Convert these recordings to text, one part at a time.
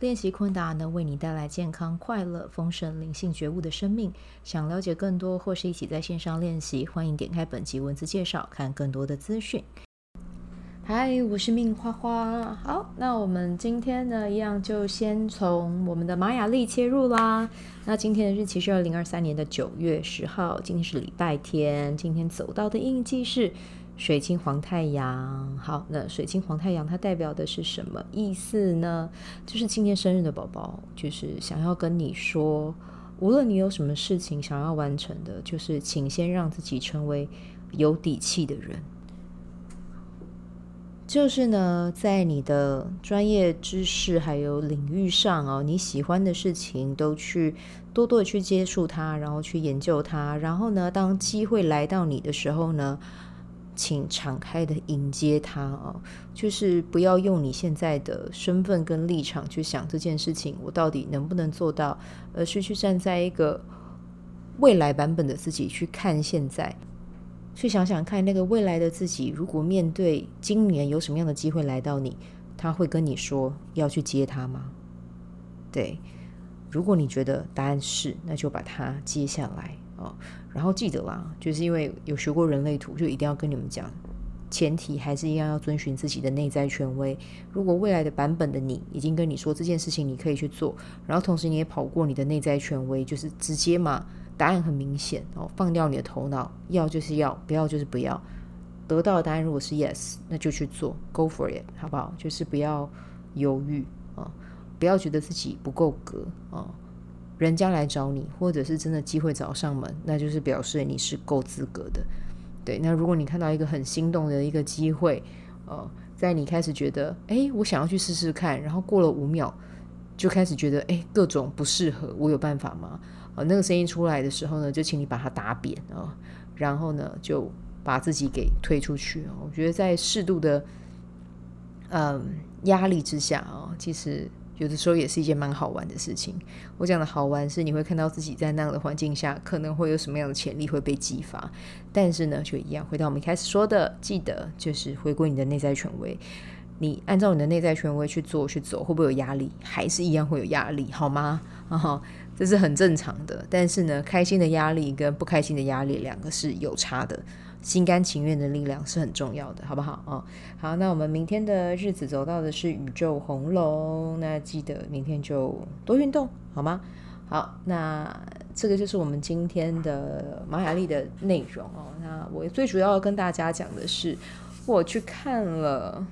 练习昆达能为你带来健康、快乐、丰盛、灵性觉悟的生命。想了解更多或是一起在线上练习，欢迎点开本集文字介绍，看更多的资讯。嗨，我是命花花。好，那我们今天呢，一样就先从我们的玛雅历切入啦。那今天的日期是二零二三年的九月十号，今天是礼拜天。今天走到的印记是。水晶黄太阳，好，那水晶黄太阳它代表的是什么意思呢？就是今天生日的宝宝，就是想要跟你说，无论你有什么事情想要完成的，就是请先让自己成为有底气的人。就是呢，在你的专业知识还有领域上哦，你喜欢的事情都去多多的去接触它，然后去研究它，然后呢，当机会来到你的时候呢，请敞开的迎接他啊，就是不要用你现在的身份跟立场去想这件事情，我到底能不能做到，而是去站在一个未来版本的自己去看现在，去想想看那个未来的自己，如果面对今年有什么样的机会来到你，他会跟你说要去接他吗？对，如果你觉得答案是，那就把它接下来。哦，然后记得啦，就是因为有学过人类图，就一定要跟你们讲，前提还是一样要遵循自己的内在权威。如果未来的版本的你已经跟你说这件事情你可以去做，然后同时你也跑过你的内在权威，就是直接嘛，答案很明显哦，放掉你的头脑，要就是要，不要就是不要。得到的答案如果是 yes，那就去做，go for it，好不好？就是不要犹豫啊，不要觉得自己不够格啊。人家来找你，或者是真的机会找上门，那就是表示你是够资格的。对，那如果你看到一个很心动的一个机会，呃，在你开始觉得，哎，我想要去试试看，然后过了五秒，就开始觉得，哎，各种不适合，我有办法吗？呃，那个声音出来的时候呢，就请你把它打扁啊、然后呢，就把自己给推出去。我觉得在适度的，嗯、压力之下啊、其实。有的时候也是一件蛮好玩的事情。我讲的好玩是，你会看到自己在那样的环境下，可能会有什么样的潜力会被激发。但是呢，就一样，回到我们一开始说的，记得就是回归你的内在权威。你按照你的内在权威去做去走，会不会有压力？还是一样会有压力，好吗？啊，这是很正常的。但是呢，开心的压力跟不开心的压力，两个是有差的。心甘情愿的力量是很重要的，好不好啊？好，那我们明天的日子走到的是宇宙红龙，那记得明天就多运动，好吗？好，那这个就是我们今天的玛雅丽的内容哦。那我最主要跟大家讲的是，我去看了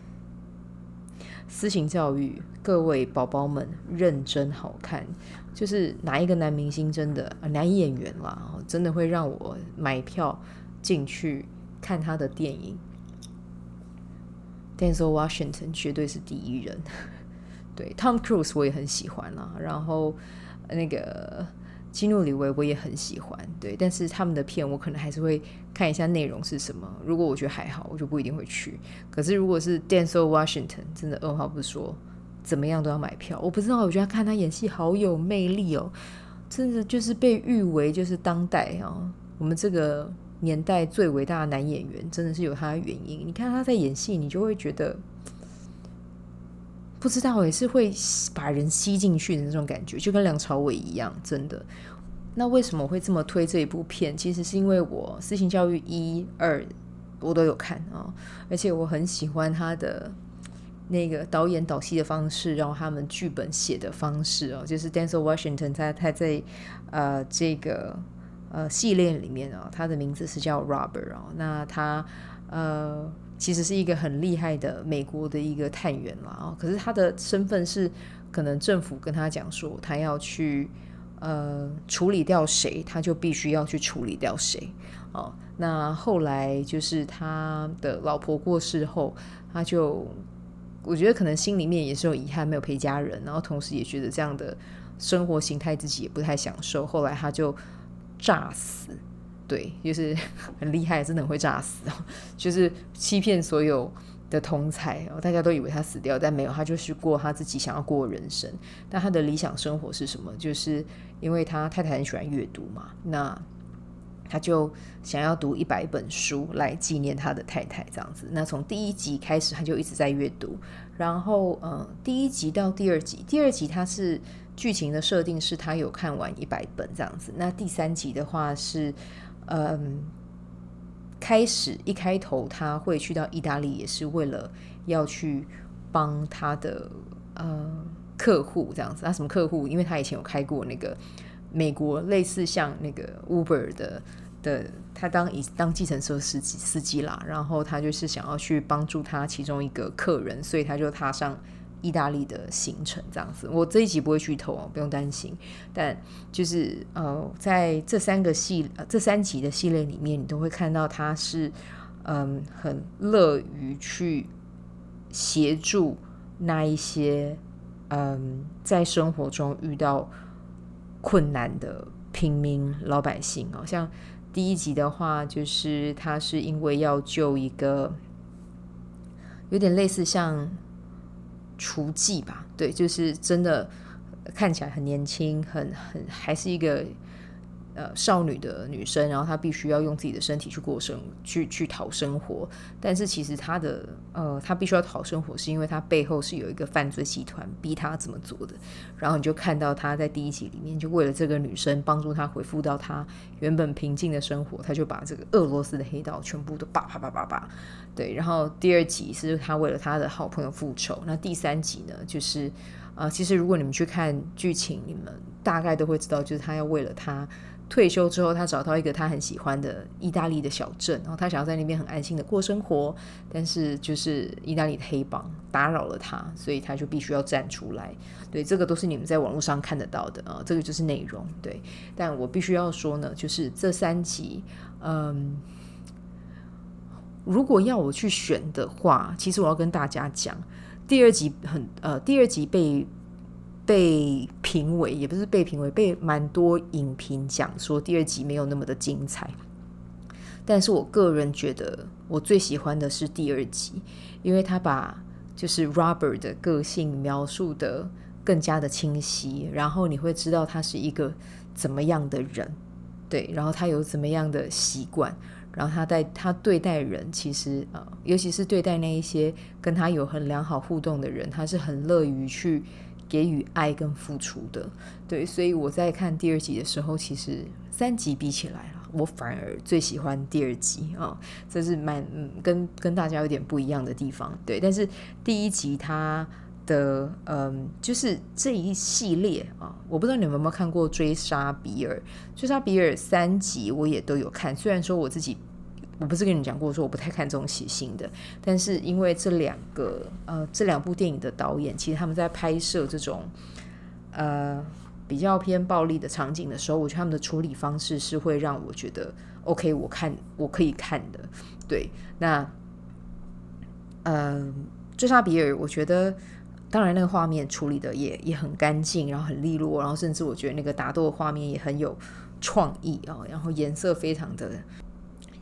私情教育，各位宝宝们认真好看，就是哪一个男明星真的男演员啦，真的会让我买票。进去看他的电影，Denzel Washington 绝对是第一人。对，Tom Cruise 我也很喜欢啦，然后那个基努里维我也很喜欢。对，但是他们的片我可能还是会看一下内容是什么。如果我觉得还好，我就不一定会去。可是如果是 Denzel Washington，真的二话不说，怎么样都要买票。我不知道，我觉得看他演戏好有魅力哦，真的就是被誉为就是当代哦，我们这个。年代最伟大的男演员，真的是有他的原因。你看他在演戏，你就会觉得不知道也是会把人吸进去的那种感觉，就跟梁朝伟一样，真的。那为什么会这么推这一部片？其实是因为我私情教育一二我都有看啊、哦，而且我很喜欢他的那个导演导戏的方式，然后他们剧本写的方式哦，就是 Denzel Washington 他他在呃这个。呃，系列里面啊、他的名字是叫 Robert 哦。那他呃，其实是一个很厉害的美国的一个探员啦。哦。可是他的身份是，可能政府跟他讲说，他要去呃处理掉谁，他就必须要去处理掉谁。哦，那后来就是他的老婆过世后，他就我觉得可能心里面也是有遗憾，没有陪家人，然后同时也觉得这样的生活形态自己也不太享受。后来他就。诈死，对，就是 很厉害，真的很会诈死，就是欺骗所有的同才哦，大家都以为他死掉，但没有，他就是过他自己想要过的人生。但他的理想生活是什么？就是因为他太太很喜欢阅读嘛，那他就想要读一百本书来纪念他的太太，这样子。那从第一集开始，他就一直在阅读。然后，嗯，第一集到第二集，第二集他是剧情的设定是他有看完一百本这样子。那第三集的话是，嗯。开始一开头他会去到意大利，也是为了要去帮他的呃客户这样子。那什么客户？因为他以前有开过那个美国类似像那个 Uber 的的，他当以当计程车司机司机啦。然后他就是想要去帮助他其中一个客人，所以他就踏上。意大利的行程这样子，我这一集不会剧透哦，不用担心。但就是呃，在这三个系、呃、这三集的系列里面，你都会看到他是嗯、很乐于去协助那一些嗯、在生活中遇到困难的平民老百姓哦。像第一集的话，就是他是因为要救一个有点类似像。厨技吧，对，就是真的看起来很年轻，很很还是一个呃少女的女生，然后她必须要用自己的身体去过生，去去讨生活。但是其实她的呃，她必须要讨生活，是因为她背后是有一个犯罪集团逼她这么做的。然后你就看到她在第一集里面，就为了这个女生帮助她恢复到她原本平静的生活，她就把这个俄罗斯的黑道全部都叭叭叭叭叭。对，然后第二集是他为了他的好朋友复仇。那第三集呢，就是呃，其实如果你们去看剧情，你们大概都会知道，就是他要为了他退休之后，他找到一个他很喜欢的意大利的小镇，然后他想要在那边很安心的过生活，但是就是意大利的黑帮打扰了他，所以他就必须要站出来。对，这个都是你们在网络上看得到的啊，这个就是内容。对，但我必须要说呢，就是这三集，嗯。如果要我去选的话，其实我要跟大家讲，第二集很呃，第二集被被评为，也不是被评为，被蛮多影评讲说第二集没有那么的精彩。但是我个人觉得，我最喜欢的是第二集，因为他把就是 Robert 的个性描述得更加的清晰，然后你会知道他是一个怎么样的人，对，然后他有怎么样的习惯。然后他在他对待人，其实呃，尤其是对待那一些跟他有很良好互动的人，他是很乐于去给予爱跟付出的。对，所以我在看第二集的时候，其实三集比起来了，我反而最喜欢第二集啊，这是蛮嗯跟跟大家有点不一样的地方。对，但是第一集它的嗯，就是这一系列啊，我不知道你们有没有看过《追杀比尔》？《追杀比尔》三集我也都有看，虽然说我自己我不是跟你讲过说我不太看这种血腥的，但是因为这两个呃这两部电影的导演，其实他们在拍摄这种呃比较偏暴力的场景的时候，我觉得他们的处理方式是会让我觉得 OK，我看我可以看的。对，那，呃《追杀比尔》，我觉得。当然，那个画面处理的也也很干净，然后很利落，然后甚至我觉得那个打斗的画面也很有创意啊，然后颜色非常的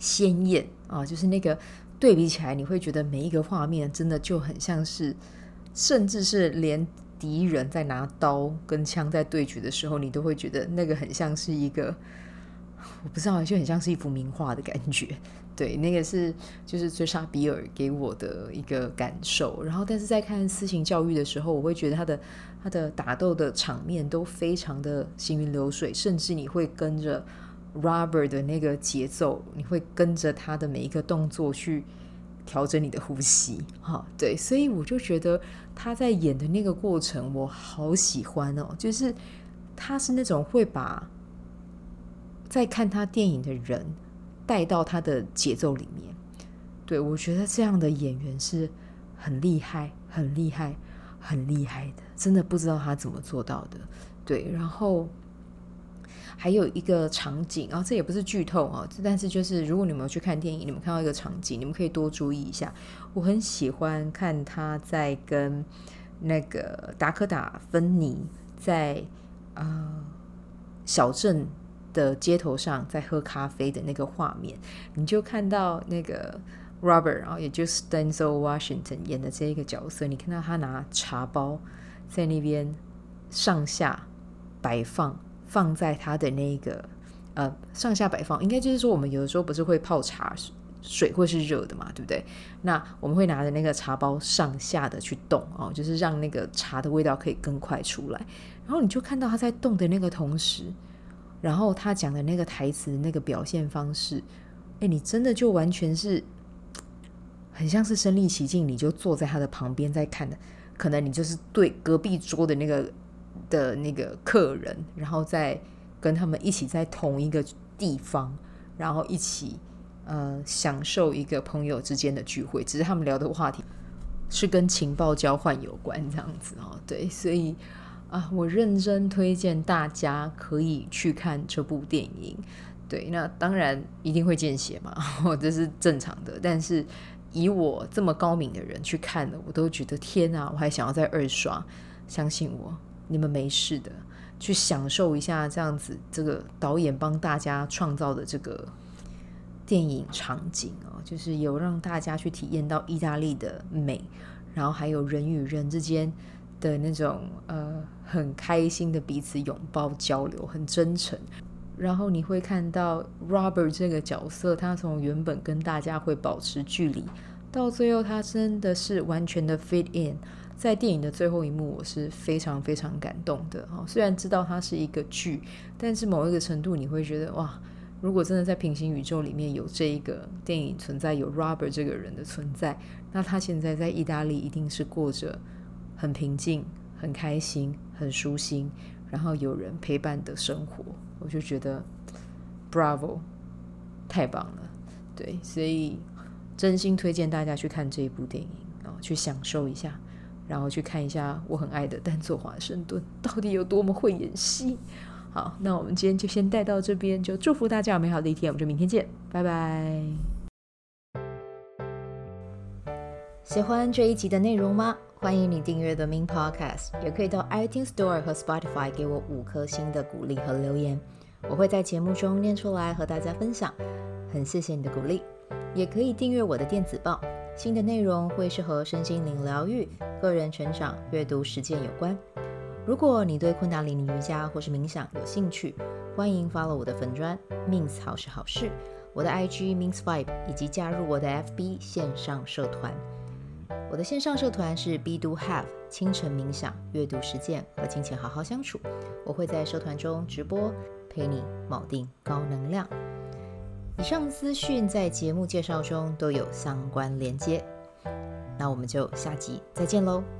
鲜艳啊，就是那个对比起来，你会觉得每一个画面真的就很像是，甚至是连敌人在拿刀跟枪在对决的时候，你都会觉得那个很像是一个，我不知道，就很像是一幅名画的感觉。对，那个是就是追杀比尔给我的一个感受。然后，但是在看私刑教育的时候，我会觉得他的他的打斗的场面都非常的行云流水，甚至你会跟着 Robert 的那个节奏，你会跟着他的每一个动作去调整你的呼吸。哈，对，所以我就觉得他在演的那个过程，我好喜欢哦。就是他是那种会把在看他电影的人。带到他的节奏里面，对，我觉得这样的演员是很厉害、很厉害、很厉害的，真的不知道他怎么做到的。对，然后还有一个场景啊，这也不是剧透啊，但是就是如果你们有去看电影，你们看到一个场景，你们可以多注意一下。我很喜欢看他在跟那个达科达·芬妮在呃小镇的街头上在喝咖啡的那个画面，你就看到那个 Robert 然后，也就是 Denzel Washington 演的这一个角色，你看到他拿茶包在那边上下摆放，放在他的那个呃上下摆放，应该就是说我们有的时候不是会泡茶水会是热的嘛，对不对？那我们会拿着那个茶包上下的去动哦，就是让那个茶的味道可以更快出来。然后你就看到他在动的那个同时。然后他讲的那个台词，那个表现方式，哎，你真的就完全是很像是身临其境，你就坐在他的旁边在看的，可能你就是对隔壁桌的那个的那个客人，然后再跟他们一起在同一个地方，然后一起呃享受一个朋友之间的聚会，只是他们聊的话题是跟情报交换有关这样子哦，对，所以。啊，我认真推荐大家可以去看这部电影。对，那当然一定会见血嘛，这是正常的。但是以我这么高明的人去看了，我都觉得天啊，我还想要再二刷。相信我，你们没事的，去享受一下这样子这个导演帮大家创造的这个电影场景哦，就是有让大家去体验到意大利的美，然后还有人与人之间。的那种呃，很开心的彼此拥抱交流，很真诚。然后你会看到 Robert 这个角色，他从原本跟大家会保持距离，到最后他真的是完全的 fit in。在电影的最后一幕，我是非常非常感动的。哈，虽然知道它是一个剧，但是某一个程度你会觉得哇，如果真的在平行宇宙里面有这一个电影存在，有 Robert 这个人的存在，那他现在在意大利一定是过着。很平静，很开心，很舒心，然后有人陪伴的生活，我就觉得 Bravo，太棒了。对，所以真心推荐大家去看这一部电影啊，去享受一下，然后去看一下我很爱的丹佐华盛顿到底有多么会演戏。好，那我们今天就先带到这边，就祝福大家有美好的一天，我们就明天见，拜拜。喜欢这一集的内容吗？欢迎你订阅 The Min Podcast，也可以到 iTunes Store 和 Spotify 给我五颗星的鼓励和留言，我会在节目中念出来和大家分享。很谢谢你的鼓励，也可以订阅我的电子报，新的内容会是和身心灵疗愈、个人成长、阅读实践有关。如果你对昆达里尼瑜伽或是冥想有兴趣，欢迎 follow 我的粉砖 Min 好是好事，我的 IG Min Vibe，以及加入我的 FB 线上社团。我的线上社团是 Be Do Have 清晨冥想、阅读实践和金钱好好相处。我会在社团中直播，陪你锚定高能量。以上资讯在节目介绍中都有相关连接。那我们就下集再见喽。